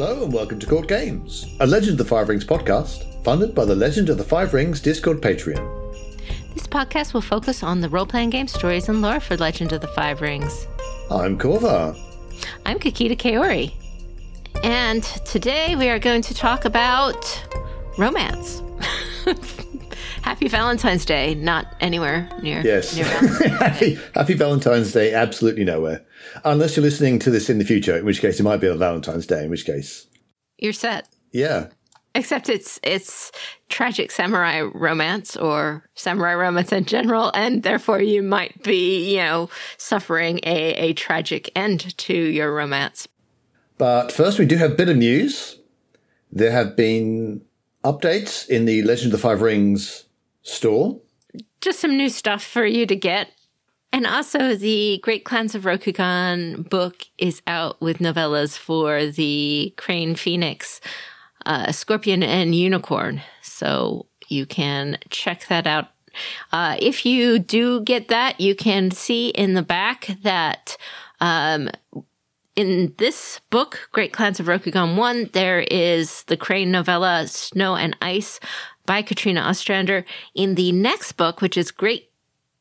Hello and welcome to Court Games, a Legend of the Five Rings podcast funded by the Legend of the Five Rings Discord Patreon. This podcast will focus on the role playing game stories and lore for Legend of the Five Rings. I'm Korva. I'm Kakita Kaori. And today we are going to talk about romance. Happy Valentine's Day, not anywhere near. Yes. Near happy, happy Valentine's Day, absolutely nowhere. Unless you're listening to this in the future, in which case it might be on Valentine's Day, in which case. You're set. Yeah. Except it's it's tragic samurai romance or samurai romance in general, and therefore you might be, you know, suffering a, a tragic end to your romance. But first, we do have a bit of news. There have been updates in the Legend of the Five Rings store. Just some new stuff for you to get. And also, the Great Clans of Rokugan book is out with novellas for the Crane Phoenix, uh, Scorpion, and Unicorn. So you can check that out. Uh, if you do get that, you can see in the back that um, in this book, Great Clans of Rokugan 1, there is the Crane novella Snow and Ice by Katrina Ostrander. In the next book, which is Great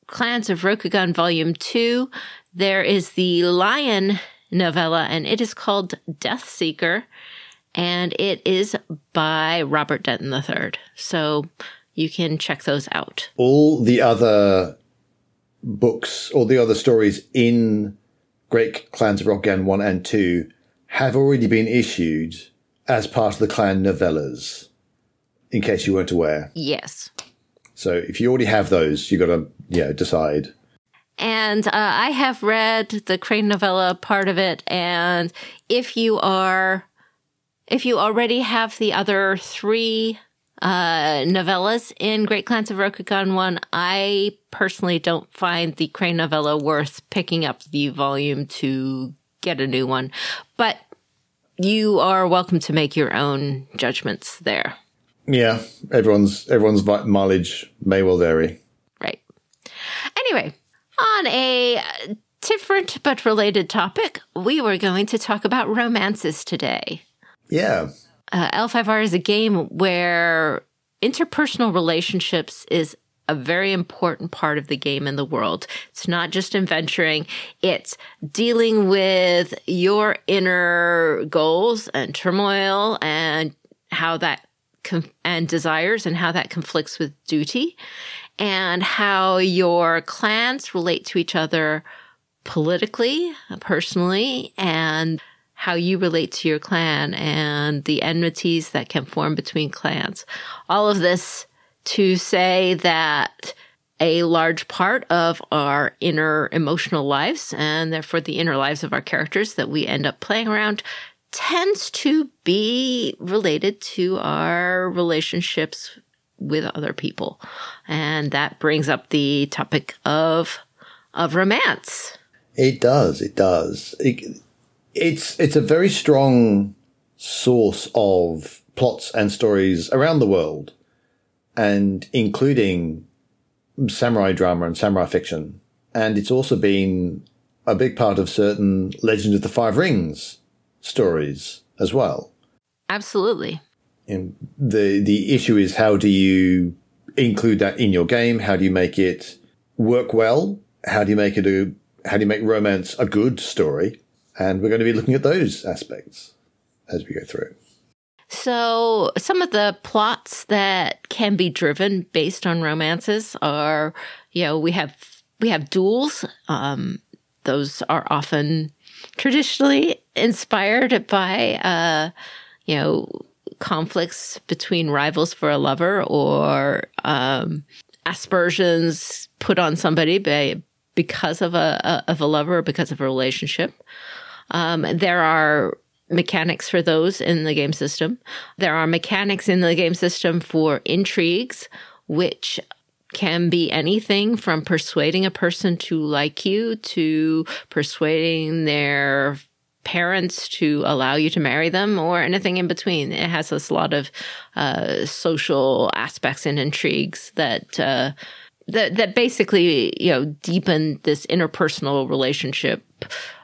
Clans of Rokugan Volume 2, there is the Lion novella, and it is called Death Seeker, and it is by Robert Denton III. So you can check those out. All the other books, all the other stories in Great Clans of Rokugan 1 and 2 have already been issued as part of the clan novellas, in case you weren't aware. Yes. So if you already have those, you got to, you know, decide. And uh, I have read the Crane novella part of it. And if you are, if you already have the other three uh, novellas in Great Clans of Rokugan 1, I personally don't find the Crane novella worth picking up the volume to get a new one. But you are welcome to make your own judgments there. Yeah, everyone's everyone's mileage may well vary. Right. Anyway, on a different but related topic, we were going to talk about romances today. Yeah, Uh, L5R is a game where interpersonal relationships is a very important part of the game in the world. It's not just adventuring, it's dealing with your inner goals and turmoil and how that and desires and how that conflicts with duty and how your clans relate to each other politically, personally, and how you relate to your clan and the enmities that can form between clans. All of this to say that a large part of our inner emotional lives and therefore the inner lives of our characters that we end up playing around tends to be related to our relationships with other people. And that brings up the topic of of romance. it does. It does. It, it's it's a very strong source of plots and stories around the world, and including samurai drama and samurai fiction. And it's also been a big part of certain Legend of the Five Rings stories as well. Absolutely. And the the issue is how do you include that in your game? How do you make it work well? How do you make it a how do you make romance a good story? And we're going to be looking at those aspects as we go through. So, some of the plots that can be driven based on romances are, you know, we have we have duels. Um, those are often traditionally inspired by, uh, you know, conflicts between rivals for a lover or um, aspersions put on somebody by, because of a, a of a lover or because of a relationship. Um, there are mechanics for those in the game system. There are mechanics in the game system for intrigues, which can be anything from persuading a person to like you to persuading their parents to allow you to marry them or anything in between. It has this lot of uh, social aspects and intrigues that uh, that that basically you know deepen this interpersonal relationship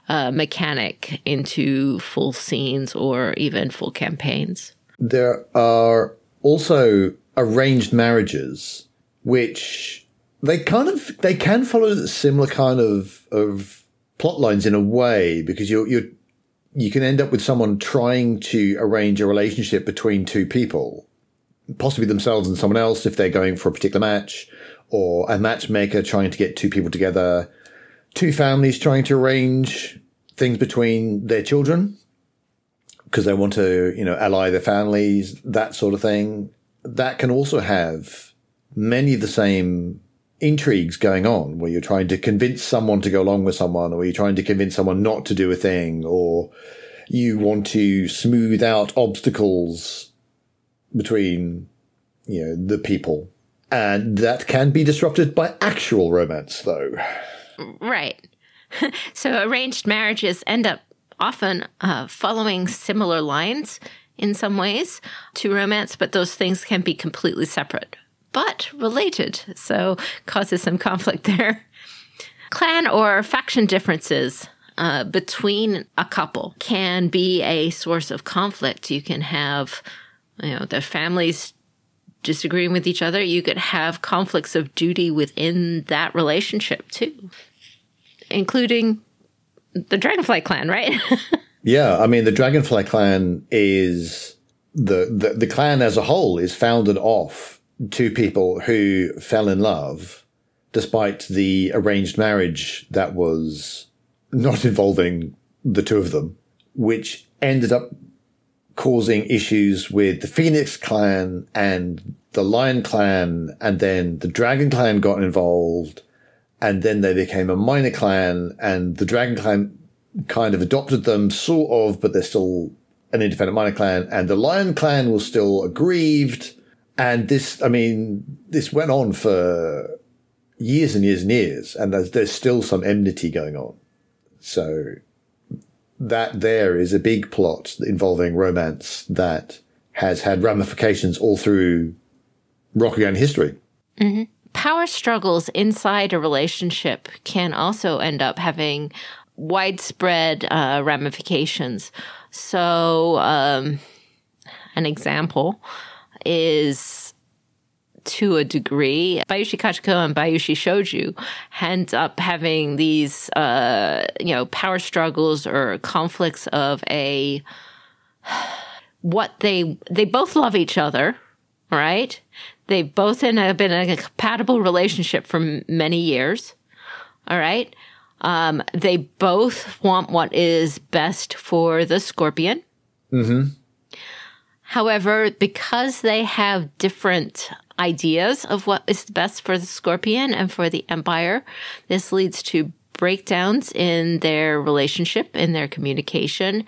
uh, mechanic into full scenes or even full campaigns. There are also arranged marriages, which they kind of they can follow similar kind of of plot lines in a way because you're you're you can end up with someone trying to arrange a relationship between two people, possibly themselves and someone else if they're going for a particular match, or a matchmaker trying to get two people together, two families trying to arrange things between their children because they want to, you know, ally their families, that sort of thing. That can also have many of the same intrigues going on where you're trying to convince someone to go along with someone or you're trying to convince someone not to do a thing or you want to smooth out obstacles between, you know, the people. And that can be disrupted by actual romance though. Right. so arranged marriages end up often uh, following similar lines in some ways to romance, but those things can be completely separate but related, so causes some conflict there. Clan or faction differences uh, between a couple can be a source of conflict. You can have, you know, the families disagreeing with each other. You could have conflicts of duty within that relationship too, including the Dragonfly clan, right? yeah, I mean, the Dragonfly clan is the, the the clan as a whole is founded off two people who fell in love despite the arranged marriage that was not involving the two of them, which ended up causing issues with the Phoenix clan and the Lion clan, and then the Dragon clan got involved, and then they became a minor clan, and the Dragon clan kind of adopted them, sort of, but they're still an independent minor clan, and the Lion clan was still aggrieved and this, I mean, this went on for years and years and years, and there's, there's still some enmity going on. So that there is a big plot involving romance that has had ramifications all through Rokugan history. Mm-hmm. Power struggles inside a relationship can also end up having widespread uh, ramifications. So, um, an example is to a degree. Bayushi Kachiko and Bayushi Shoju end up having these, uh, you know, power struggles or conflicts of a what they they both love each other, right? They both have been in a compatible relationship for many years. All right. Um, they both want what is best for the scorpion. Mm-hmm. However, because they have different ideas of what is best for the scorpion and for the empire, this leads to breakdowns in their relationship, in their communication,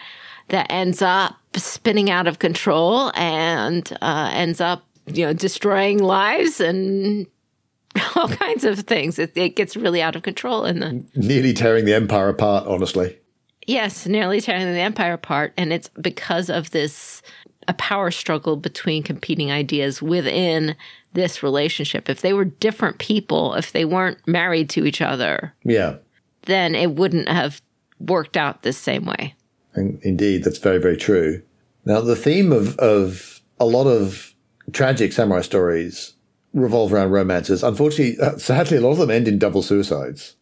that ends up spinning out of control and uh, ends up, you know, destroying lives and all kinds of things. It, it gets really out of control and then nearly tearing the empire apart. Honestly, yes, nearly tearing the empire apart, and it's because of this a power struggle between competing ideas within this relationship. If they were different people, if they weren't married to each other, yeah, then it wouldn't have worked out the same way. Indeed, that's very very true. Now, the theme of of a lot of tragic samurai stories revolve around romances. Unfortunately, uh, sadly, a lot of them end in double suicides,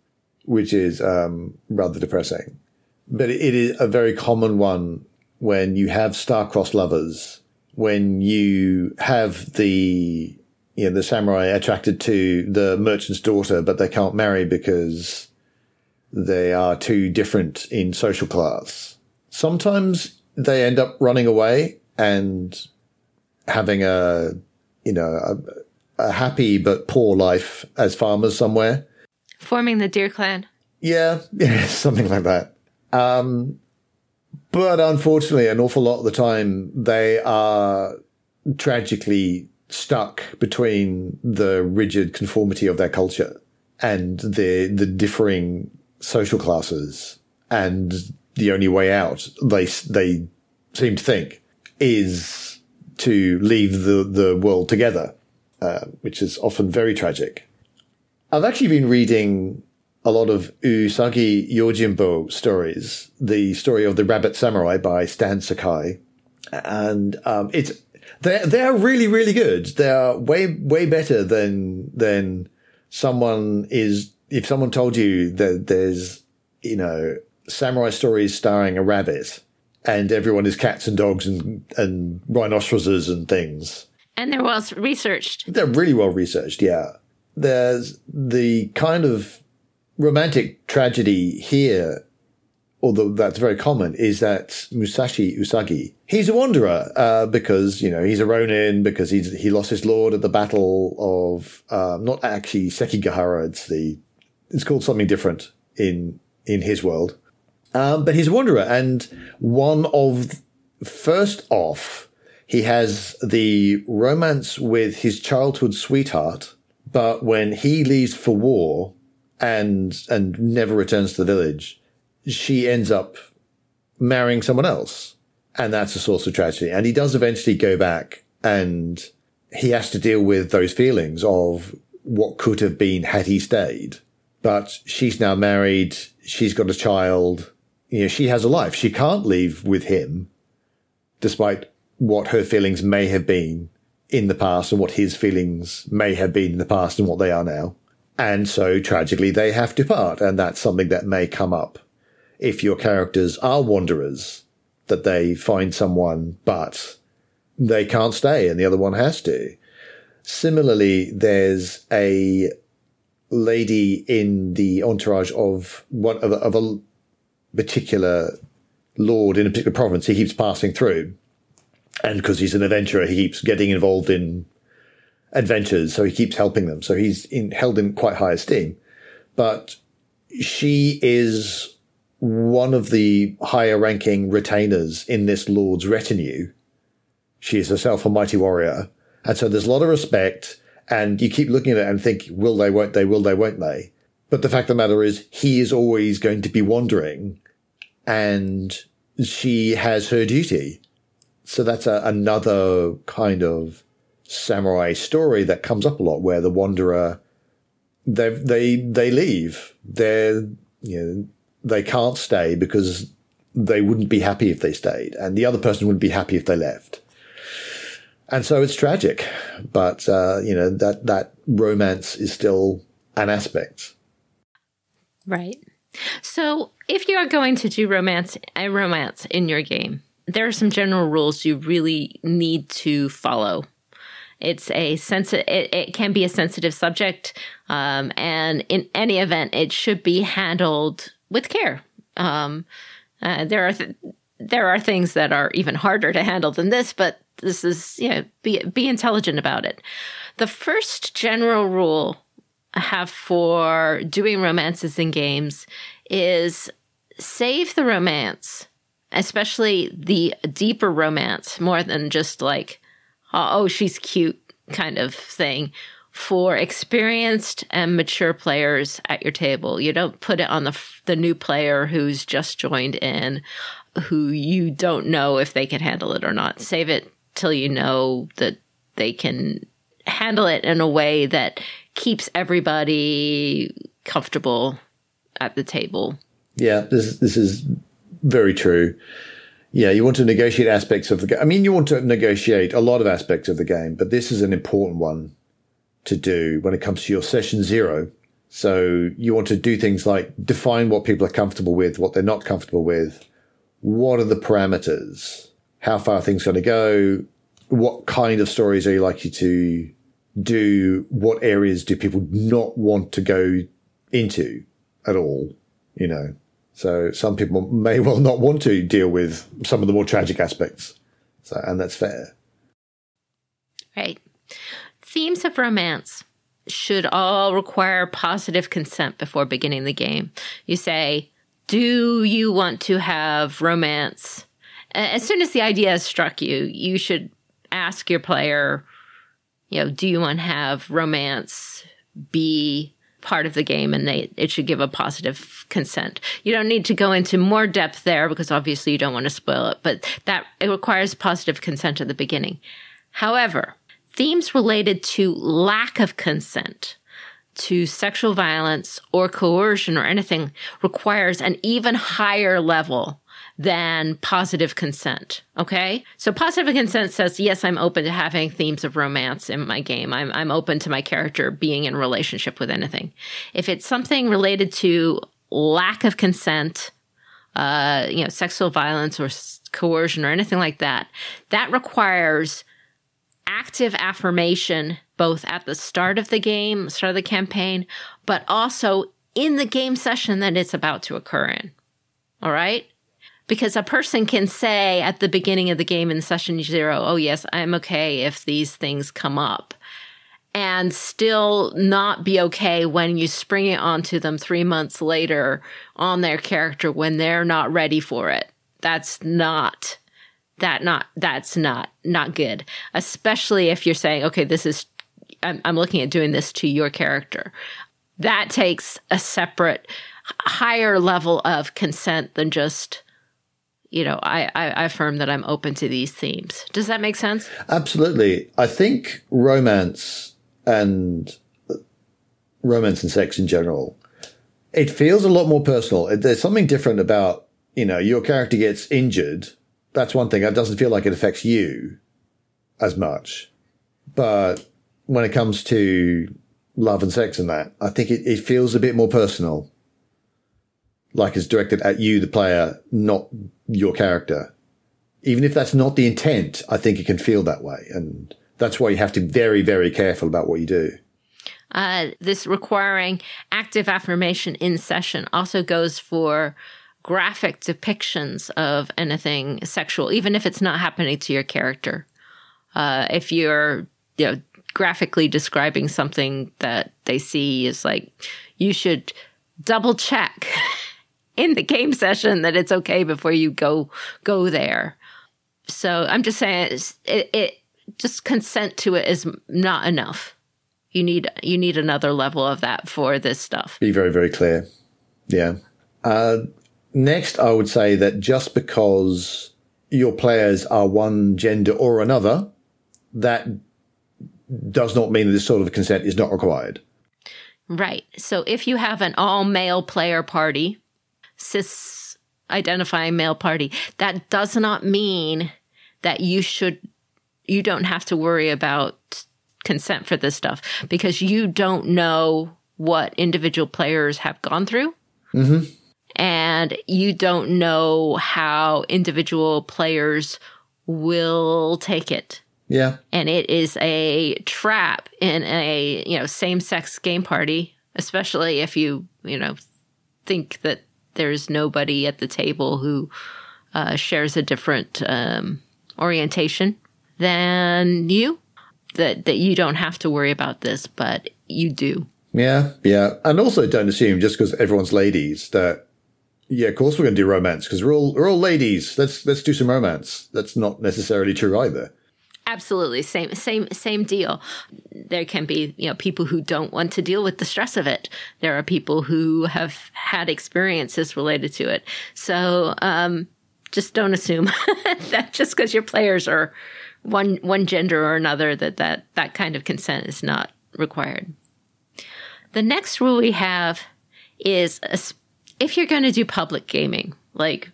which is um, rather depressing. But it is a very common one when you have star-crossed lovers, when you have the you know the samurai attracted to the merchant's daughter, but they can't marry because they are too different in social class. Sometimes they end up running away and having a you know a, a happy but poor life as farmers somewhere, forming the deer clan. Yeah, yeah, something like that. Um, but unfortunately, an awful lot of the time, they are tragically stuck between the rigid conformity of their culture and the the differing social classes, and the only way out they they seem to think is to leave the the world together, uh, which is often very tragic. I've actually been reading a lot of Usagi Yojimbo stories, the story of the Rabbit Samurai by Stan Sakai. And um, it's they're they're really really good. They're way way better than than someone is. If someone told you that there's you know samurai stories starring a rabbit and everyone is cats and dogs and and rhinoceroses and things, And they're well researched. they're really well researched. Yeah, there's the kind of romantic tragedy here, although that's very common, is that Musashi Usagi he's a wanderer uh, because you know he's a ronin because he's he lost his lord at the battle of uh, not actually Sekigahara. It's the it's called something different in in his world, um, but he's a wanderer and one of first off he has the romance with his childhood sweetheart, but when he leaves for war and and never returns to the village, she ends up marrying someone else, and that's a source of tragedy. And he does eventually go back, and he has to deal with those feelings of what could have been had he stayed. But she's now married. She's got a child. You know, she has a life. She can't leave with him, despite what her feelings may have been in the past and what his feelings may have been in the past and what they are now. And so tragically, they have to part. And that's something that may come up if your characters are wanderers, that they find someone, but they can't stay and the other one has to. Similarly, there's a lady in the entourage of one of a, of a particular lord in a particular province he keeps passing through. And because he's an adventurer, he keeps getting involved in adventures, so he keeps helping them. So he's in, held in quite high esteem. But she is one of the higher ranking retainers in this lord's retinue. She is herself a mighty warrior. And so there's a lot of respect. And you keep looking at it and think, will they, won't they, will they, won't they? But the fact of the matter is, he is always going to be wandering and she has her duty. So that's a, another kind of samurai story that comes up a lot where the wanderer, they, they, they leave. They're, you know, they can't stay because they wouldn't be happy if they stayed and the other person wouldn't be happy if they left. And so it's tragic, but, uh, you know, that, that romance is still an aspect. Right. So, if you are going to do romance, a romance in your game, there are some general rules you really need to follow. It's a sensitive. It, it can be a sensitive subject, um, and in any event, it should be handled with care. Um, uh, there are th- there are things that are even harder to handle than this, but this is you know be be intelligent about it. The first general rule I have for doing romances in games is save the romance, especially the deeper romance, more than just like, Uh, oh, she's cute kind of thing, for experienced and mature players at your table. You don't put it on the, the new player who's just joined in, who you don't know if they can handle it or not. Save it till you know that they can handle it in a way that keeps everybody comfortable at the table. Yeah, this this is very true. Yeah, you want to negotiate aspects of the game. I mean, you want to negotiate a lot of aspects of the game, but this is an important one to do when it comes to your session zero. So you want to do things like define what people are comfortable with, what they're not comfortable with. What are the parameters? How far are things going to go? What kind of stories are you likely to do? What areas do people not want to go into at all? You know, so some people may well not want to deal with some of the more tragic aspects. So, and that's fair. Right. Themes of romance should all require positive consent before beginning the game. You say, Do you want to have romance? As soon as the idea has struck you, you should ask your player, you know, do you want to have romance be part of the game and they it should give a positive consent. You don't need to go into more depth there because obviously you don't want to spoil it, but that it requires positive consent at the beginning. However, themes related to lack of consent to sexual violence or coercion or anything requires an even higher level than positive consent. Okay. So positive consent says, yes, I'm open to having themes of romance in my game. I'm, I'm open to my character being in relationship with anything. If it's something related to lack of consent, uh, you know, sexual violence or coercion or anything like that, that requires active affirmation both at the start of the game, start of the campaign, but also in the game session that it's about to occur in. All right? Because a person can say at the beginning of the game in session zero, oh, yes, I'm okay if these things come up, and still not be okay when you spring it onto them three months later on their character when they're not ready for it. That's not that not that's not not good especially if you're saying okay this is I'm, I'm looking at doing this to your character. That takes a separate higher level of consent than just you know I, I, I affirm that i'm open to these themes. Does that make sense? Absolutely. I think romance and romance and sex in general it feels a lot more personal. There's something different about you know your character gets injured that's one thing. It doesn't feel like it affects you as much. But when it comes to love and sex and that, I think it, it feels a bit more personal. Like it's directed at you, the player, not your character. Even if that's not the intent, I think it can feel that way. And that's why you have to be very, very careful about what you do. Uh, this requiring active affirmation in session also goes for graphic depictions of anything sexual, even if it's not happening to your character. Uh, if you're, you know, graphically describing something that they see is like, you should double check in the game session that it's okay before you go go there. So I'm just saying, it, it just consent to it is not enough. You need you need another level of that for this stuff. Be very very clear. Yeah. Uh, Next, I would say that just because your players are one gender or another, that does not mean that this sort of consent is not required. Right. So if you have an all male player party, cis identifying male party, that does not mean that you should, you don't have to worry about consent for this stuff because you don't know what individual players have gone through. Mm-hmm and you don't know how individual players will take it. Yeah. And it is a trap in a, you know, same-sex game party, especially if you, you know, think that there's nobody at the table who uh, shares a different um, orientation than you. That that you don't have to worry about this, but you do. Yeah, yeah, and also don't assume just because everyone's ladies that yeah, of course we're going to do romance because we're all we're all ladies. Let's let's do some romance. That's not necessarily true either. Absolutely, same same same deal. There can be you know people who don't want to deal with the stress of it. There are people who have had experiences related to it. So um, just don't assume that just because your players are one one gender or another that that that kind of consent is not required. The next rule we have is a if you're going to do public gaming, like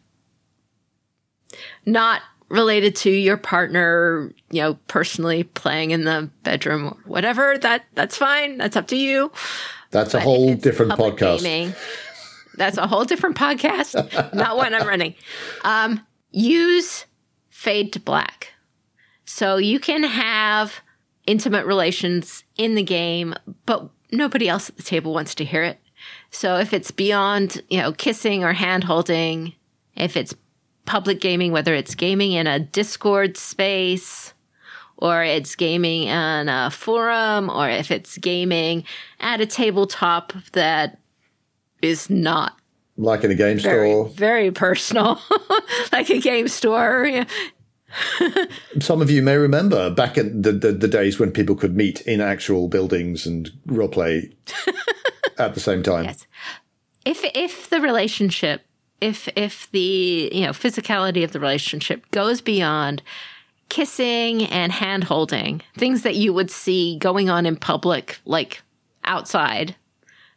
not related to your partner, you know, personally playing in the bedroom or whatever, that that's fine. That's up to you. That's but a whole different podcast. Gaming, that's a whole different podcast. not one I'm running. Um, use fade to black. So you can have intimate relations in the game, but nobody else at the table wants to hear it. So if it's beyond, you know, kissing or hand holding, if it's public gaming, whether it's gaming in a Discord space or it's gaming in a forum or if it's gaming at a tabletop that is not like in a game very, store, very personal, like a game store. Some of you may remember back in the, the, the, days when people could meet in actual buildings and roleplay at the same time. Yes. If if the relationship, if if the you know physicality of the relationship goes beyond kissing and hand holding, things that you would see going on in public, like outside.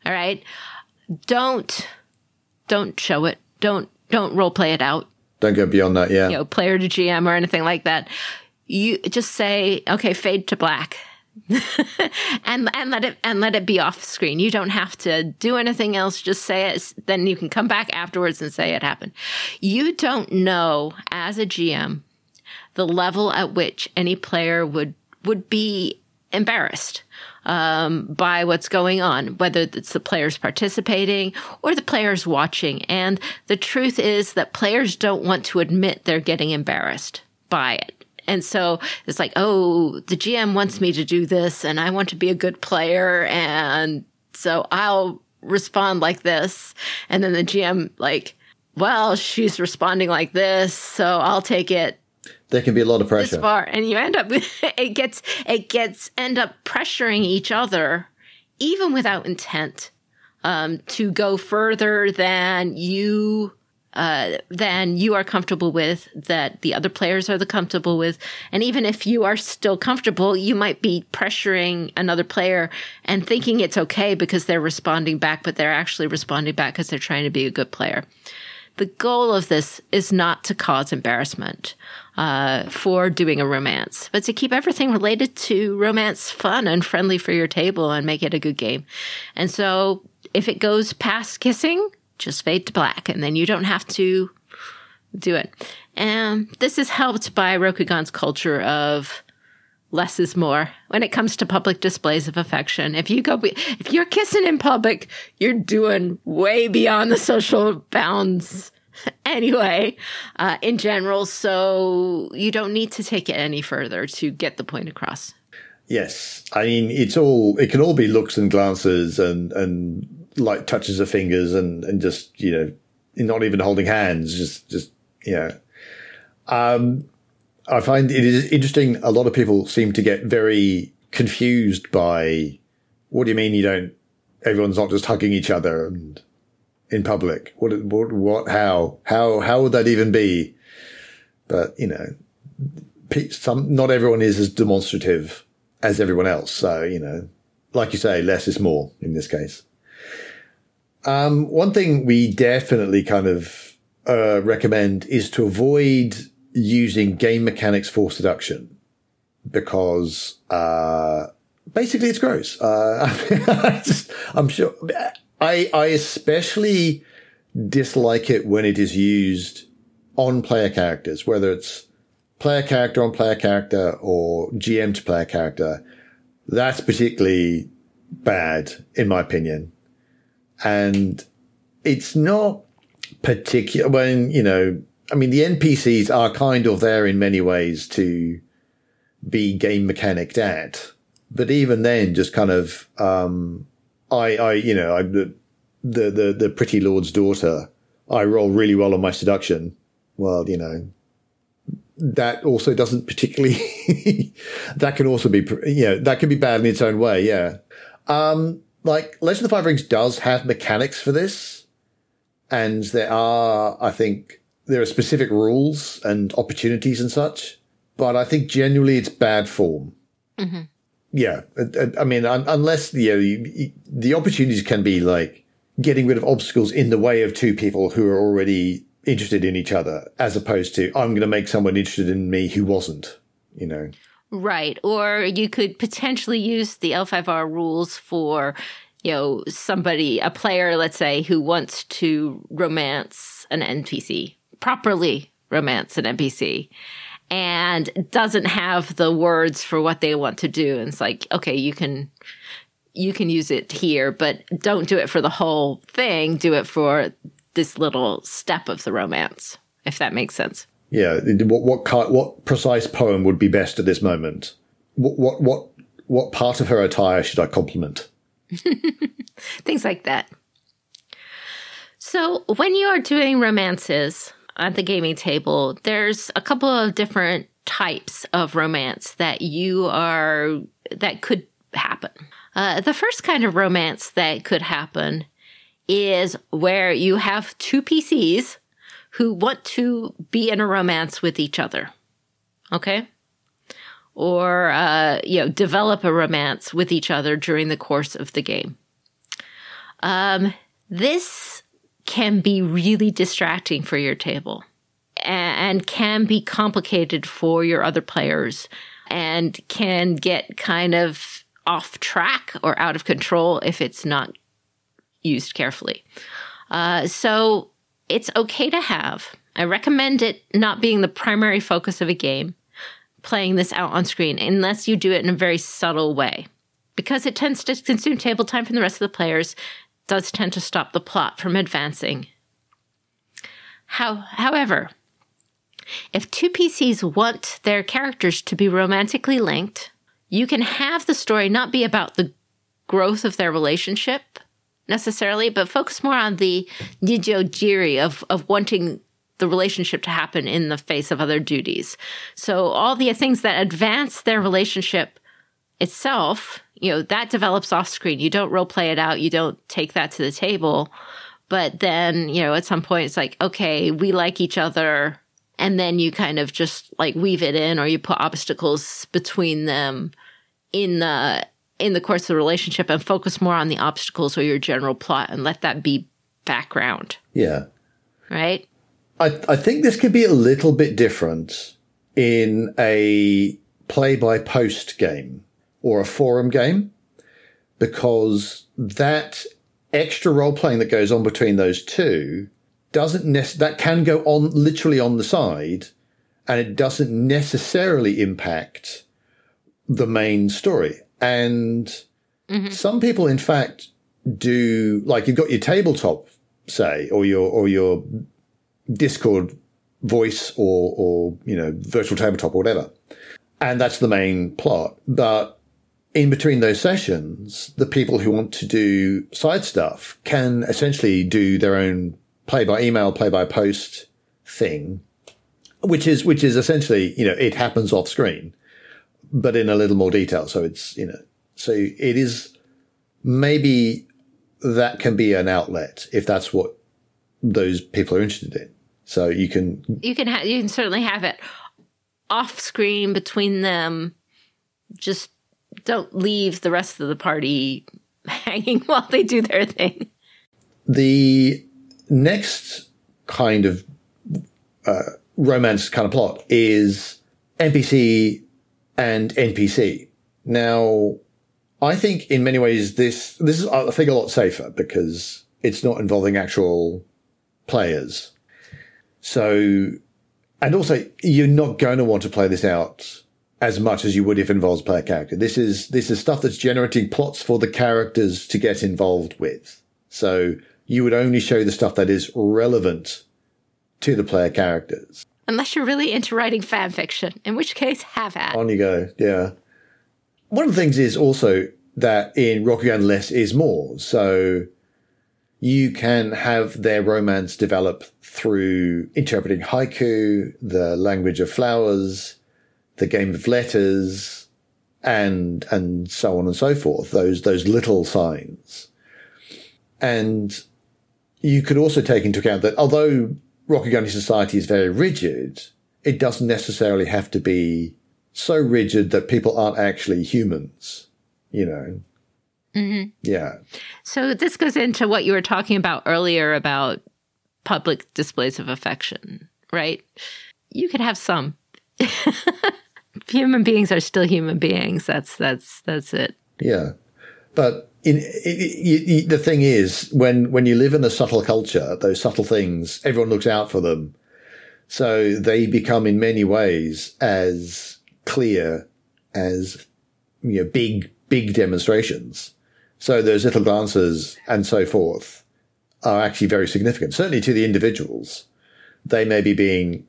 All right. Don't don't show it. Don't don't role play it out. Don't go beyond that, yeah. You know, player to GM or anything like that. You just say, okay, fade to black. and and let it and let it be off screen. You don't have to do anything else. Just say it. Then you can come back afterwards and say it happened. You don't know as a GM the level at which any player would would be embarrassed um, by what's going on, whether it's the players participating or the players watching. And the truth is that players don't want to admit they're getting embarrassed by it. And so it's like, oh, the GM wants me to do this and I want to be a good player. And so I'll respond like this. And then the GM, like, well, she's responding like this. So I'll take it there can be a lot of pressure this far and you end up it gets it gets end up pressuring each other even without intent um, to go further than you uh, than you are comfortable with, that the other players are the comfortable with. And even if you are still comfortable, you might be pressuring another player and thinking it's okay because they're responding back, but they're actually responding back because they're trying to be a good player. The goal of this is not to cause embarrassment uh, for doing a romance, but to keep everything related to romance fun and friendly for your table and make it a good game. And so if it goes past kissing, just fade to black and then you don't have to do it. And this is helped by Rokugan's culture of less is more when it comes to public displays of affection. If you go, if you're kissing in public, you're doing way beyond the social bounds anyway, uh, in general. So you don't need to take it any further to get the point across. Yes. I mean, it's all, it can all be looks and glances and, and like touches of fingers and, and just, you know, not even holding hands, just, just, yeah. Um, I find it is interesting. A lot of people seem to get very confused by what do you mean you don't, everyone's not just hugging each other and in public? What, what, what, how, how, how would that even be? But, you know, some, not everyone is as demonstrative as everyone else. So, you know, like you say, less is more in this case. Um, one thing we definitely kind of uh, recommend is to avoid using game mechanics for seduction because uh, basically it's gross. Uh, I I'm sure. I I especially dislike it when it is used on player characters, whether it's player character on player character or GM to player character. That's particularly bad, in my opinion and it's not particular when you know i mean the npcs are kind of there in many ways to be game mechanic at but even then just kind of um i i you know i the the the, pretty lord's daughter i roll really well on my seduction well you know that also doesn't particularly that can also be you know that can be bad in its own way yeah um like Legend of the Five Rings does have mechanics for this, and there are, I think, there are specific rules and opportunities and such. But I think genuinely it's bad form. Mm-hmm. Yeah, uh, uh, I mean, unless you know, the opportunities can be like getting rid of obstacles in the way of two people who are already interested in each other, as opposed to I'm going to make someone interested in me who wasn't. You know. Right. Or you could potentially use the L5R rules for, you know, somebody, a player, let's say, who wants to romance an NPC, properly romance an NPC, and doesn't have the words for what they want to do. And it's like, okay, you can you can use it here, but don't do it for the whole thing. Do it for this little step of the romance, if that makes sense yeah, what what what precise poem would be best at this moment? What what what what part of her attire should I compliment? Things like that. So when you are doing romances at the gaming table, there's a couple of different types of romance that you are that could happen. Uh, the first kind of romance that could happen is where you have two PCs who want to be in a romance with each other. Okay? or uh, you know develop a romance with each other during the course of the game. Um, this can be really distracting for your table and can be complicated for your other players and can get kind of off track or out of control if it's not used carefully. Uh, so it's okay to have. I recommend it not being the primary focus of a game, playing this out on screen, unless you do it in a very subtle way. Because it tends to consume table time from the rest of the players, does tend to stop the plot from advancing. How, however, if two PCs want their characters to be romantically linked, you can have the story not be about the growth of their relationship necessarily, but focus more on the ninjo giri of, of wanting the relationship to happen in the face of other duties. So all the things that advance their relationship itself, you know, that develops off screen. You don't role play it out. You don't take that to the table. But then, you know, at some point it's like, okay, we like each other and then you kind of just like weave it in or you put obstacles between them in the in the course of the relationship and focus more on the obstacles or your general plot and let that be background. Yeah. Right? I, I think this could be a little bit different in a play by post game or a forum game because that extra role playing that goes on between those two doesn't nec- that can go on literally on the side and it doesn't necessarily impact the main story. And mm-hmm. some people, in fact, do like you've got your tabletop, say, or your or your Discord voice or or you know virtual tabletop or whatever, and that's the main plot. But in between those sessions, the people who want to do side stuff can essentially do their own play by email, play by post thing, which is which is essentially you know it happens off screen, but in a little more detail. So it's you know so it is maybe that can be an outlet if that's what those people are interested in. So you can you can ha- you can certainly have it off screen between them. Just don't leave the rest of the party hanging while they do their thing. The next kind of uh, romance kind of plot is NPC and NPC. Now, I think in many ways this this is I think a lot safer because it's not involving actual players. So, and also you're not going to want to play this out as much as you would if it involves player character. This is this is stuff that's generating plots for the characters to get involved with. So you would only show the stuff that is relevant to the player characters. Unless you're really into writing fan fiction, in which case, have at. On you go, yeah. One of the things is also that in Rocky Rokugan less is more. So you can have their romance develop through interpreting haiku, the language of flowers, the game of letters, and and so on and so forth. Those those little signs. And you could also take into account that although Rokugani society is very rigid, it doesn't necessarily have to be so rigid that people aren't actually humans, you know? Mm-hmm. Yeah. So this goes into what you were talking about earlier about public displays of affection, right? You could have some. human beings are still human beings. That's that's that's it. Yeah. But in, the thing is, when when you live in a subtle culture, those subtle things, everyone looks out for them, so they become in many ways as clear as you know big big demonstrations. So those little glances and so forth are actually very significant. Certainly to the individuals, they may be being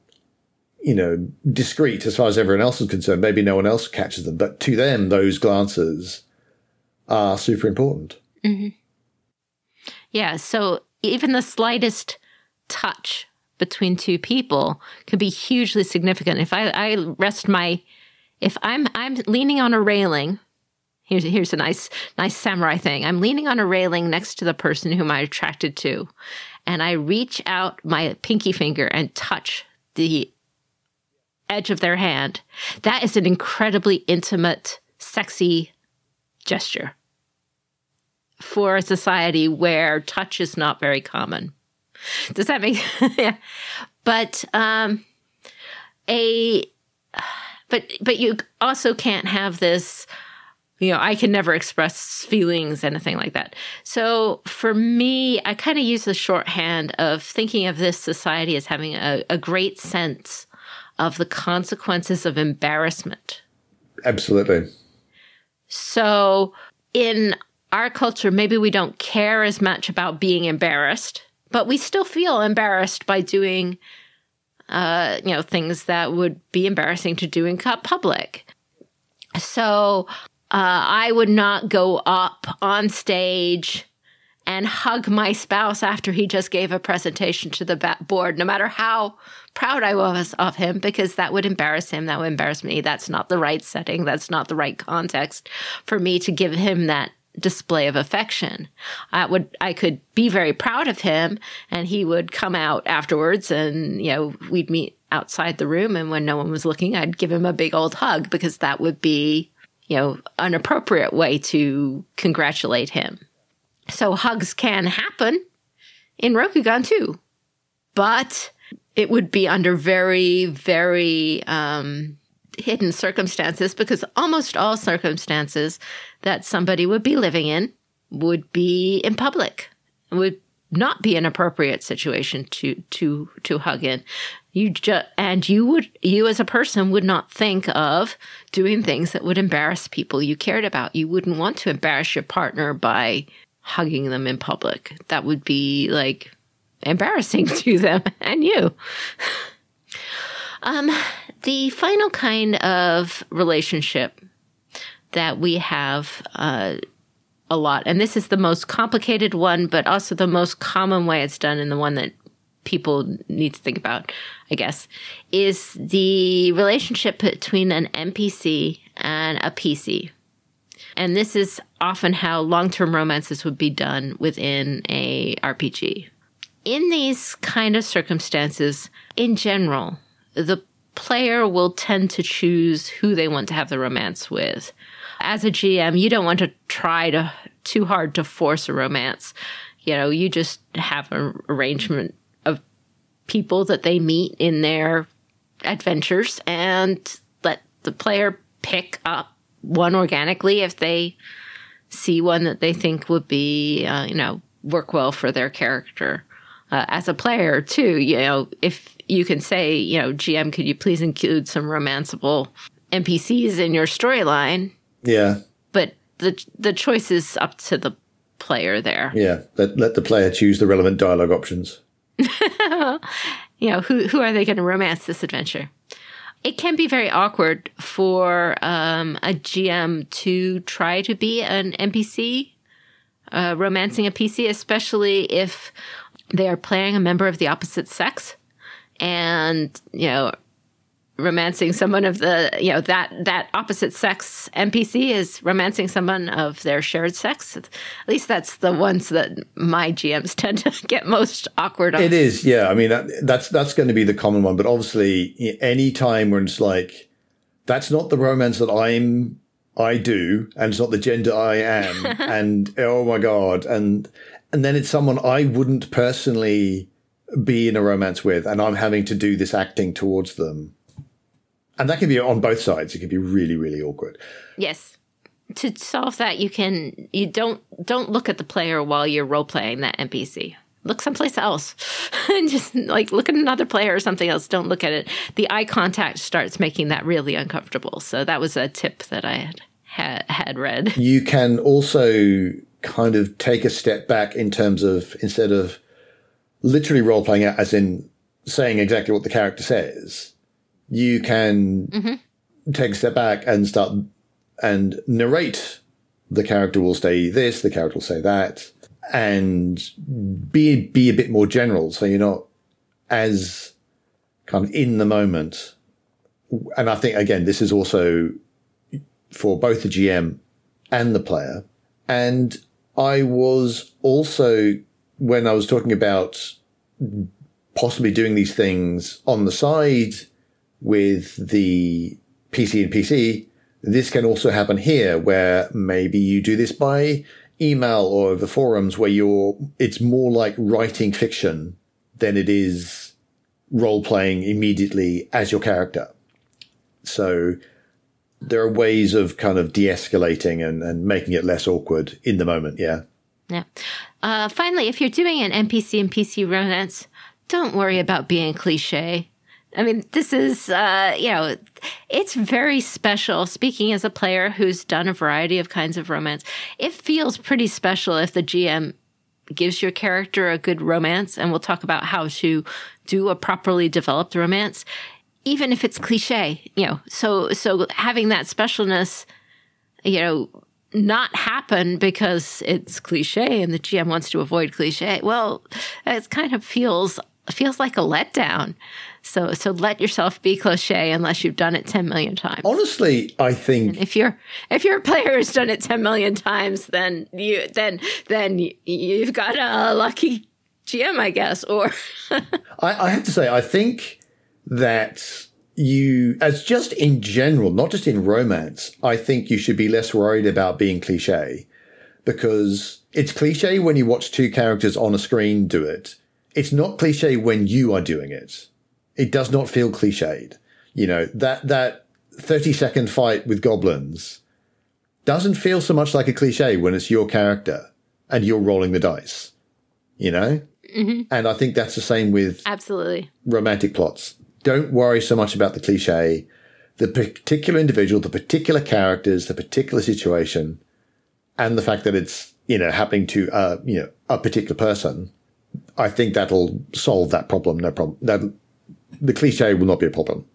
you know discreet as far as everyone else is concerned. Maybe no one else catches them, but to them, those glances are super important. Mm-hmm. Yeah. So even the slightest touch between two people can be hugely significant. If I, I rest my, if I'm I'm leaning on a railing, here's here's a nice nice samurai thing. I'm leaning on a railing next to the person whom I'm attracted to, and I reach out my pinky finger and touch the edge of their hand. That is an incredibly intimate, sexy gesture for a society where touch is not very common. Does that make yeah. But um a but but you also can't have this you know, I can never express feelings, anything like that. So for me, I kind of use the shorthand of thinking of this society as having a, a great sense of the consequences of embarrassment. Absolutely. So in our culture, maybe we don't care as much about being embarrassed, but we still feel embarrassed by doing, uh, you know, things that would be embarrassing to do in public. So uh, I would not go up on stage and hug my spouse after he just gave a presentation to the board, no matter how proud I was of him, because that would embarrass him. That would embarrass me. That's not the right setting. That's not the right context for me to give him that display of affection. I would I could be very proud of him and he would come out afterwards and you know we'd meet outside the room and when no one was looking I'd give him a big old hug because that would be you know an appropriate way to congratulate him. So hugs can happen in Rokugan too. But it would be under very very um hidden circumstances because almost all circumstances that somebody would be living in would be in public would not be an appropriate situation to to to hug in. You just and you would you as a person would not think of doing things that would embarrass people you cared about. You wouldn't want to embarrass your partner by hugging them in public. That would be like embarrassing to them and you um the final kind of relationship that we have uh, a lot, and this is the most complicated one, but also the most common way it's done, and the one that people need to think about, I guess, is the relationship between an NPC and a PC. And this is often how long term romances would be done within a RPG. In these kind of circumstances, in general, the player will tend to choose who they want to have the romance with as a GM, you don't want to try to too hard to force a romance. You know, you just have an arrangement of people that they meet in their adventures and let the player pick up one organically if they see one that they think would be, uh, you know, work well for their character. Uh, as a player, too, you know, if you can say, you know, GM, could you please include some romanceable NPCs in your storyline? Yeah. But the the choice is up to the player there. Yeah. Let let the player choose the relevant dialogue options. you know, who who are they going to romance this adventure? It can be very awkward for um, a GM to try to be an NPC, uh, romancing a PC, especially if they are playing a member of the opposite sex. And, you know, romancing someone of the you know that that opposite sex npc is romancing someone of their shared sex at least that's the ones that my gms tend to get most awkward on it is yeah i mean that, that's that's going to be the common one but obviously any time when it's like that's not the romance that i'm i do and it's not the gender i am and oh my god and and then it's someone i wouldn't personally be in a romance with and i'm having to do this acting towards them and that can be on both sides. It can be really, really awkward. Yes. To solve that, you can you don't don't look at the player while you're role playing that NPC. Look someplace else, and just like look at another player or something else. Don't look at it. The eye contact starts making that really uncomfortable. So that was a tip that I had had, had read. You can also kind of take a step back in terms of instead of literally role playing it, as in saying exactly what the character says you can mm-hmm. take a step back and start and narrate. The character will say this, the character will say that, and be be a bit more general, so you're not as kind of in the moment. And I think again, this is also for both the GM and the player. And I was also when I was talking about possibly doing these things on the side with the PC and PC, this can also happen here where maybe you do this by email or over forums where you're, it's more like writing fiction than it is role playing immediately as your character. So there are ways of kind of de-escalating and, and making it less awkward in the moment. Yeah. Yeah. Uh, finally, if you're doing an NPC and PC romance, don't worry about being cliche. I mean, this is, uh, you know, it's very special. Speaking as a player who's done a variety of kinds of romance, it feels pretty special if the GM gives your character a good romance. And we'll talk about how to do a properly developed romance, even if it's cliche, you know. So, so having that specialness, you know, not happen because it's cliche and the GM wants to avoid cliche. Well, it kind of feels feels like a letdown. So so let yourself be cliche unless you've done it 10 million times. Honestly, I think and if you're if your player has done it 10 million times then you then then you've got a lucky GM, I guess. Or I, I have to say, I think that you, as just in general, not just in romance, I think you should be less worried about being cliche because it's cliche when you watch two characters on a screen do it. It's not cliche when you are doing it it does not feel cliched. You know, that, that 30 second fight with goblins doesn't feel so much like a cliche when it's your character and you're rolling the dice, you know? Mm-hmm. And I think that's the same with absolutely romantic plots. Don't worry so much about the cliche, the particular individual, the particular characters, the particular situation, and the fact that it's, you know, happening to, uh, you know, a particular person. I think that'll solve that problem. No problem. That the cliche will not be a problem.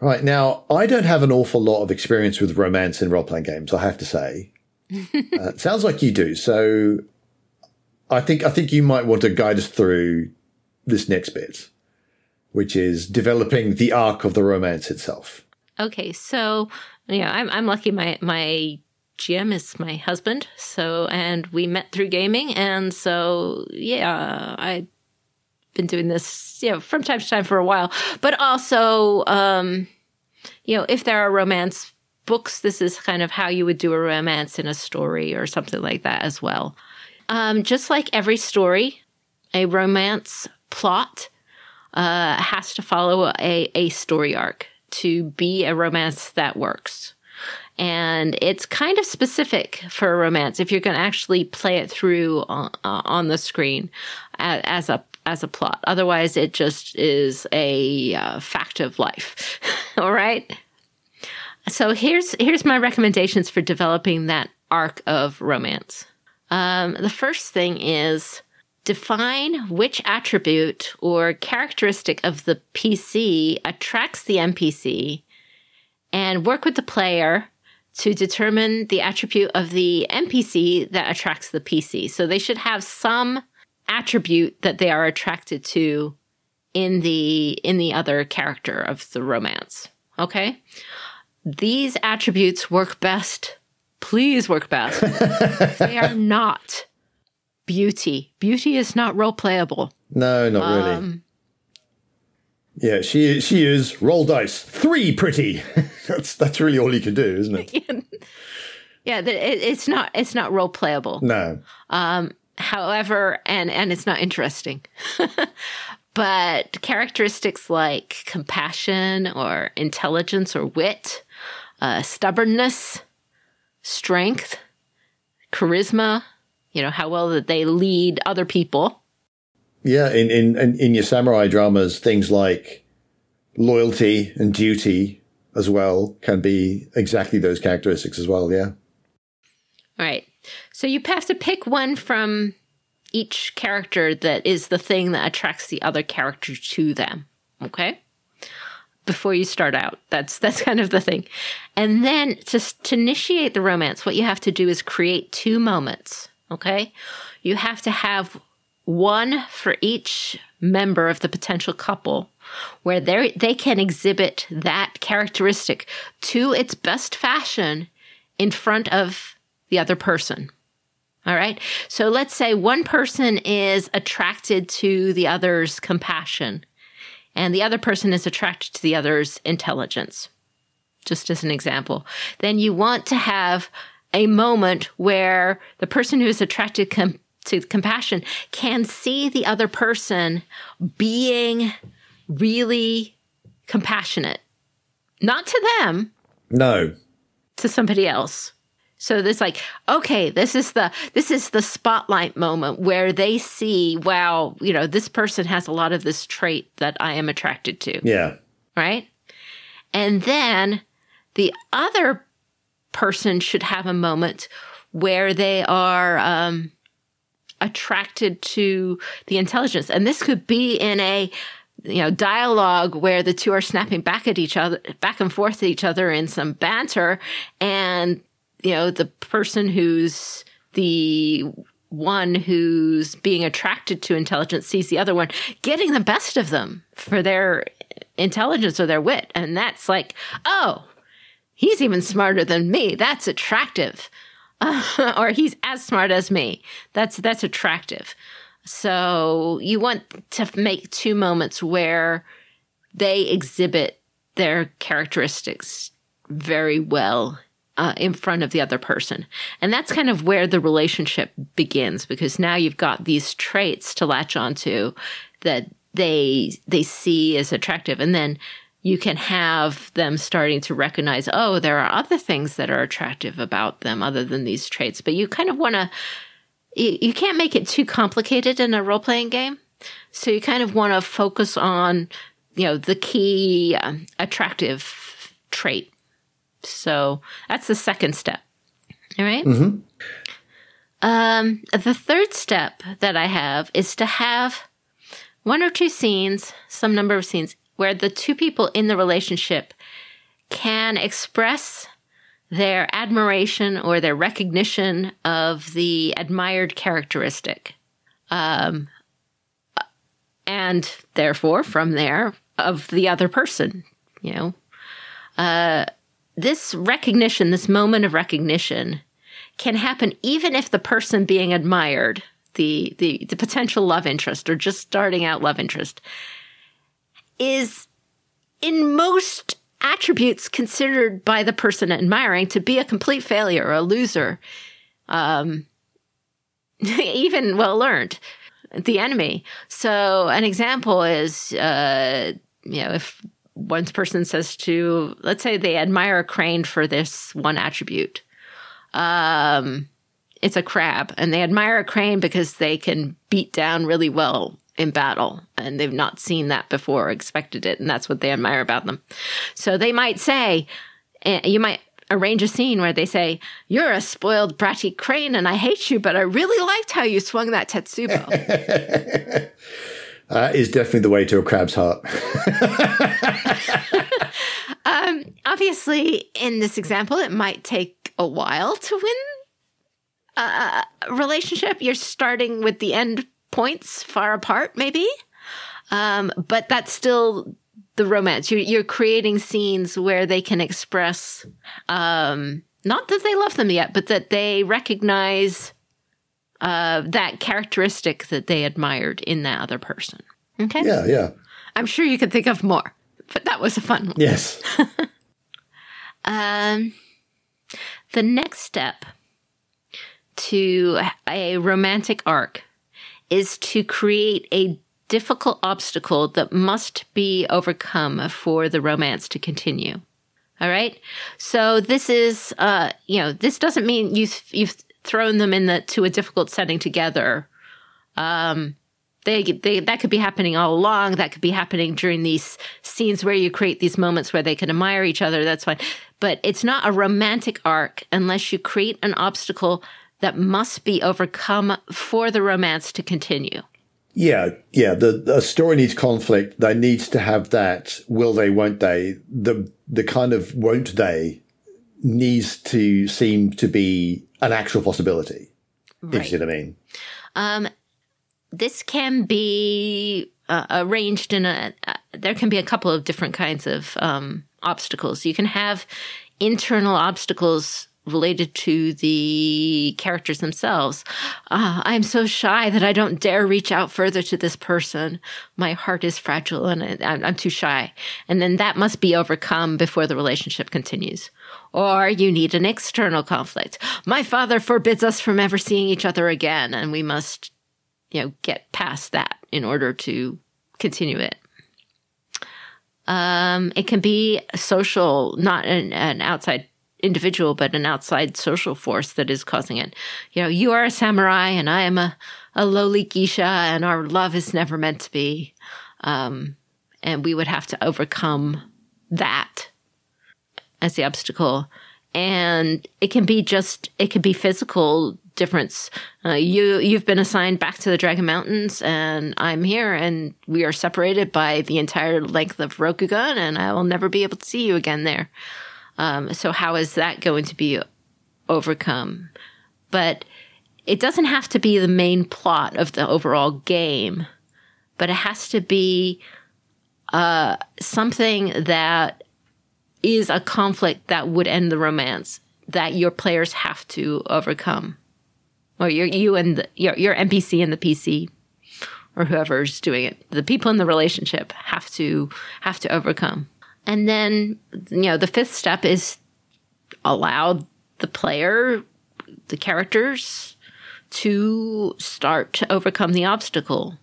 Right now, I don't have an awful lot of experience with romance in role playing games. I have to say, uh, it sounds like you do. So, I think I think you might want to guide us through this next bit, which is developing the arc of the romance itself. Okay, so yeah, I'm I'm lucky. My my GM is my husband. So, and we met through gaming. And so, yeah, I've been doing this, you know, from time to time for a while. But also, um, you know, if there are romance books, this is kind of how you would do a romance in a story or something like that as well. Um, just like every story, a romance plot uh, has to follow a, a story arc to be a romance that works. And it's kind of specific for a romance if you're going to actually play it through on, uh, on the screen as a as a plot. Otherwise, it just is a uh, fact of life. All right. So here's here's my recommendations for developing that arc of romance. Um, the first thing is define which attribute or characteristic of the PC attracts the NPC, and work with the player to determine the attribute of the NPC that attracts the PC. So they should have some attribute that they are attracted to in the in the other character of the romance. Okay? These attributes work best. Please work best. they are not beauty. Beauty is not role playable. No, not really. Um, yeah, she she is roll dice three pretty. that's that's really all you can do, isn't it? yeah, it, it's not it's not role playable. No. Um, However, and and it's not interesting. but characteristics like compassion or intelligence or wit, uh, stubbornness, strength, charisma, you know, how well that they lead other people. Yeah, in, in, in your samurai dramas, things like loyalty and duty as well can be exactly those characteristics as well, yeah. All right. So you have to pick one from each character that is the thing that attracts the other character to them. Okay? Before you start out. That's that's kind of the thing. And then to to initiate the romance, what you have to do is create two moments. Okay? You have to have one for each member of the potential couple where they can exhibit that characteristic to its best fashion in front of the other person. All right. So let's say one person is attracted to the other's compassion and the other person is attracted to the other's intelligence, just as an example, then you want to have a moment where the person who is attracted com- to compassion can see the other person being really compassionate, not to them, No. to somebody else. So this like, okay, this is the this is the spotlight moment where they see, wow, you know, this person has a lot of this trait that I am attracted to, Yeah. right? And then the other person should have a moment where they are um, attracted to the intelligence, and this could be in a you know dialogue where the two are snapping back at each other, back and forth at each other in some banter, and you know the person who's the one who's being attracted to intelligence sees the other one getting the best of them for their intelligence or their wit. And that's like oh he's even smarter than me. That's attractive. Or he's as smart as me. That's that's attractive. So you want to make two moments where they exhibit their characteristics very well uh, in front of the other person. And that's kind of where the relationship begins because now you've got these traits to latch onto that they they see as attractive. And then you can have them starting to recognize oh there are other things that are attractive about them other than these traits but you kind of want to you, you can't make it too complicated in a role-playing game so you kind of want to focus on you know the key um, attractive trait so that's the second step. All right? Um, the third step that I have is to have one or two scenes, some number of scenes, where the two people in the relationship can express their admiration or their recognition of the admired characteristic. Um, and therefore, from there, of the other person, you know. Uh, this recognition, this moment of recognition, can happen even if the person being admired, the, the, the potential love interest or just starting out love interest, is in most attributes considered by the person admiring to be a complete failure or a loser, um, even well learned, the enemy. So, an example is, uh, you know, if one person says to, let's say they admire a crane for this one attribute. Um, it's a crab, and they admire a crane because they can beat down really well in battle, and they've not seen that before or expected it, and that's what they admire about them. So they might say, eh, you might arrange a scene where they say, You're a spoiled, bratty crane, and I hate you, but I really liked how you swung that Tetsubo. Uh, is definitely the way to a crab's heart. um, obviously, in this example, it might take a while to win a relationship. You're starting with the end points far apart, maybe. Um, but that's still the romance. You're, you're creating scenes where they can express, um, not that they love them yet, but that they recognize uh, that characteristic that they admired in that other person. Okay. Yeah, yeah. I'm sure you could think of more, but that was a fun one. Yes. Um, the next step to a romantic arc is to create a difficult obstacle that must be overcome for the romance to continue. All right. So this is, uh, you know, this doesn't mean you've you've thrown them in the to a difficult setting together. Um, they, they that could be happening all along. That could be happening during these scenes where you create these moments where they can admire each other. That's fine, but it's not a romantic arc unless you create an obstacle that must be overcome for the romance to continue. Yeah, yeah. The, the story needs conflict. They needs to have that. Will they? Won't they? The the kind of won't they needs to seem to be an actual possibility. If you see what I mean. Um, this can be uh, arranged in a. Uh, there can be a couple of different kinds of um, obstacles. You can have internal obstacles related to the characters themselves. Uh, I'm so shy that I don't dare reach out further to this person. My heart is fragile and I, I'm too shy. And then that must be overcome before the relationship continues. Or you need an external conflict. My father forbids us from ever seeing each other again, and we must, you know, get past that in order to continue it. Um, it can be social, not an, an outside individual, but an outside social force that is causing it. You know, you are a samurai and I am a, a lowly geisha and our love is never meant to be. Um, and we would have to overcome that as the obstacle. And it can be just, it can be physical difference. Uh, you, you've been assigned back to the Dragon Mountains and I'm here and we are separated by the entire length of Rokugan and I will never be able to see you again there. Um, so how is that going to be overcome? But it doesn't have to be the main plot of the overall game, but it has to be uh, something that is a conflict that would end the romance that your players have to overcome, or your you and the, your your NPC and the PC, or whoever's doing it. The people in the relationship have to have to overcome. And then, you know, the fifth step is allow the player, the characters, to start to overcome the obstacle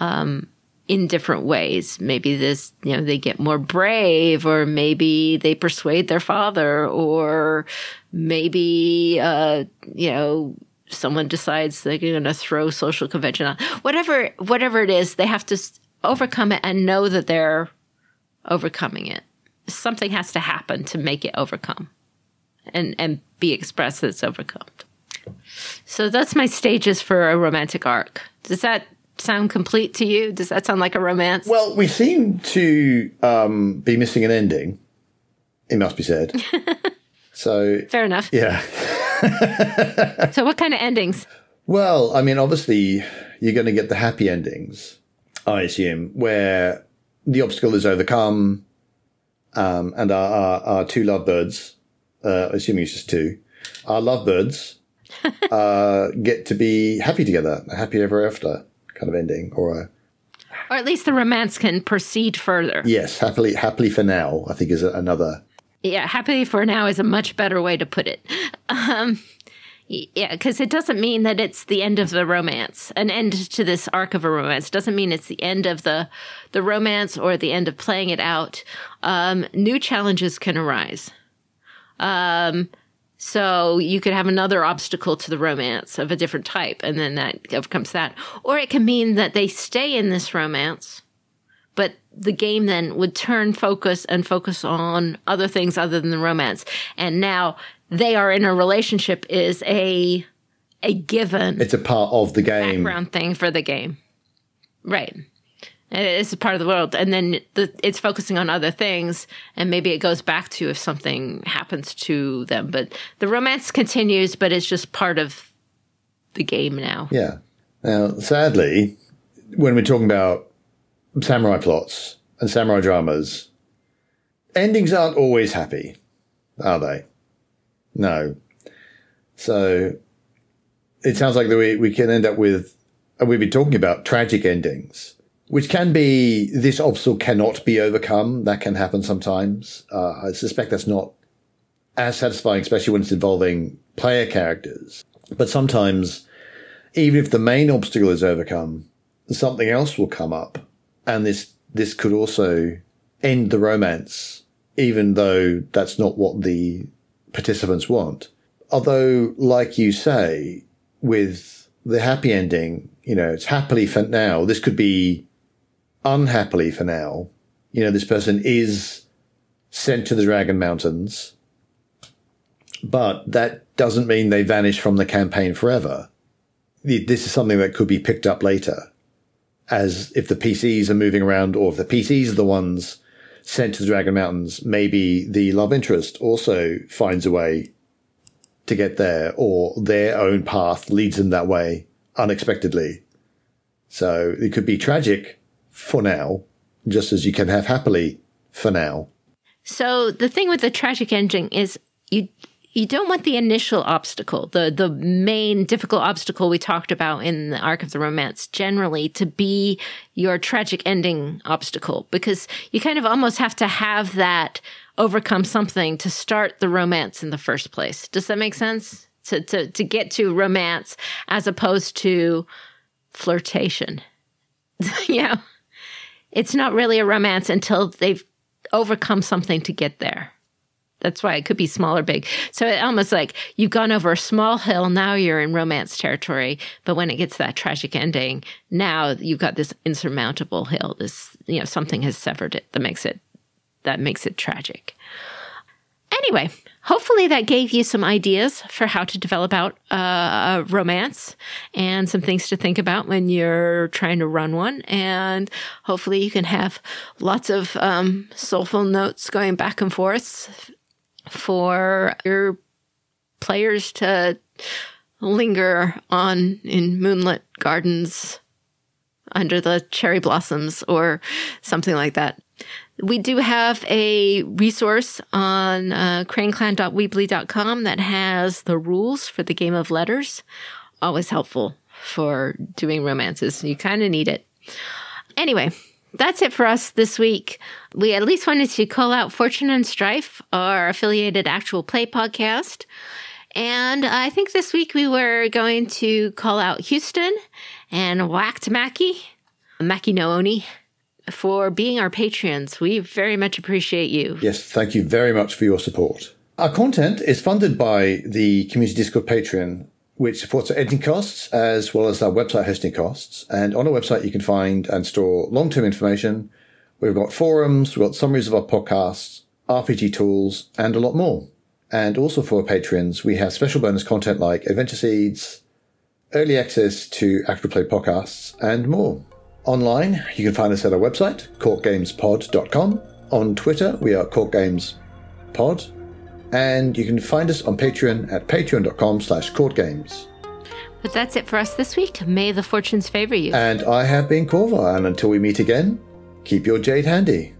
um, in different ways. Maybe this, you know, they get more brave, or maybe they persuade their father, or maybe, uh, you know, someone decides they're going to throw social convention on. Whatever, whatever it is, they have to overcome it and know that they're overcoming it. Something has to happen to make it overcome and, and be expressed that it's overcome. So that's my stages for a romantic arc. Does that sound complete to you? Does that sound like a romance? Well, we seem to um, be missing an ending. It must be said. so fair enough. Yeah. so what kind of endings? Well, I mean, obviously, you're going to get the happy endings, I assume, where the obstacle is overcome, um, and our, our, our, two lovebirds, uh, assuming it's just two, our lovebirds uh, get to be happy together, a happy ever after kind of ending, or a or at least the romance can proceed further. Yes, happily, happily for now. I think is another. Yeah, happily for now is a much better way to put it. Um, yeah, because it doesn't mean that it's the end of the romance. An end to this arc of a romance doesn't mean it's the end of the the romance or the end of playing it out. Um, new challenges can arise. Um, so you could have another obstacle to the romance of a different type, and then that overcomes that. Or it can mean that they stay in this romance, but the game then would turn focus and focus on other things other than the romance. And now they are in a relationship is a a given. It's a part of the game. Background thing for the game, right? It's a part of the world, and then the, it's focusing on other things, and maybe it goes back to if something happens to them. But the romance continues, but it's just part of the game now. Yeah. Now, sadly, when we're talking about samurai plots and samurai dramas, endings aren't always happy, are they? No. So it sounds like we, we can end up with, and we've been talking about tragic endings, which can be this obstacle cannot be overcome. That can happen sometimes. Uh, I suspect that's not as satisfying, especially when it's involving player characters. But sometimes, even if the main obstacle is overcome, something else will come up, and this this could also end the romance, even though that's not what the participants want. Although, like you say, with the happy ending, you know, it's happily for now. This could be unhappily for now. You know, this person is sent to the Dragon Mountains, but that doesn't mean they vanish from the campaign forever. This is something that could be picked up later. As if the PCs are moving around, or if the PCs are the ones sent to the Dragon Mountains, maybe the love interest also finds a way to get there, or their own path leads them that way unexpectedly. So it could be tragic for now, just as you can have happily for now. So the thing with the tragic ending is you you don't want the initial obstacle, the the main difficult obstacle we talked about in the arc of the romance generally to be your tragic ending obstacle because you kind of almost have to have that overcome something to start the romance in the first place. Does that make sense? To to to get to romance as opposed to flirtation. yeah. It's not really a romance until they've overcome something to get there. That's why it could be small or big. So it almost like you've gone over a small hill, now you're in romance territory. But when it gets that tragic ending, now you've got this insurmountable hill. This, you know, something has severed it that makes it that makes it tragic. Anyway, hopefully that gave you some ideas for how to develop out a romance and some things to think about when you're trying to run one. And hopefully you can have lots of um, soulful notes going back and forth for your players to linger on in moonlit gardens under the cherry blossoms or something like that. We do have a resource on uh, craneclan.weebly.com that has the rules for the game of letters. Always helpful for doing romances. You kind of need it. Anyway, that's it for us this week. We at least wanted to call out Fortune and Strife, our affiliated actual play podcast. And I think this week we were going to call out Houston and Whacked Mackie, Mackie Nooni, for being our patrons. We very much appreciate you. Yes, thank you very much for your support. Our content is funded by the Community Discord Patreon which supports our editing costs as well as our website hosting costs. And on our website, you can find and store long-term information. We've got forums, we've got summaries of our podcasts, RPG tools, and a lot more. And also for our patrons, we have special bonus content like Adventure Seeds, early access to actual play podcasts, and more. Online, you can find us at our website, courtgamespod.com. On Twitter, we are courtgamespod. And you can find us on Patreon at patreon.com slash courtgames. But that's it for us this week. May the fortunes favor you. And I have been Corva, and until we meet again, keep your jade handy.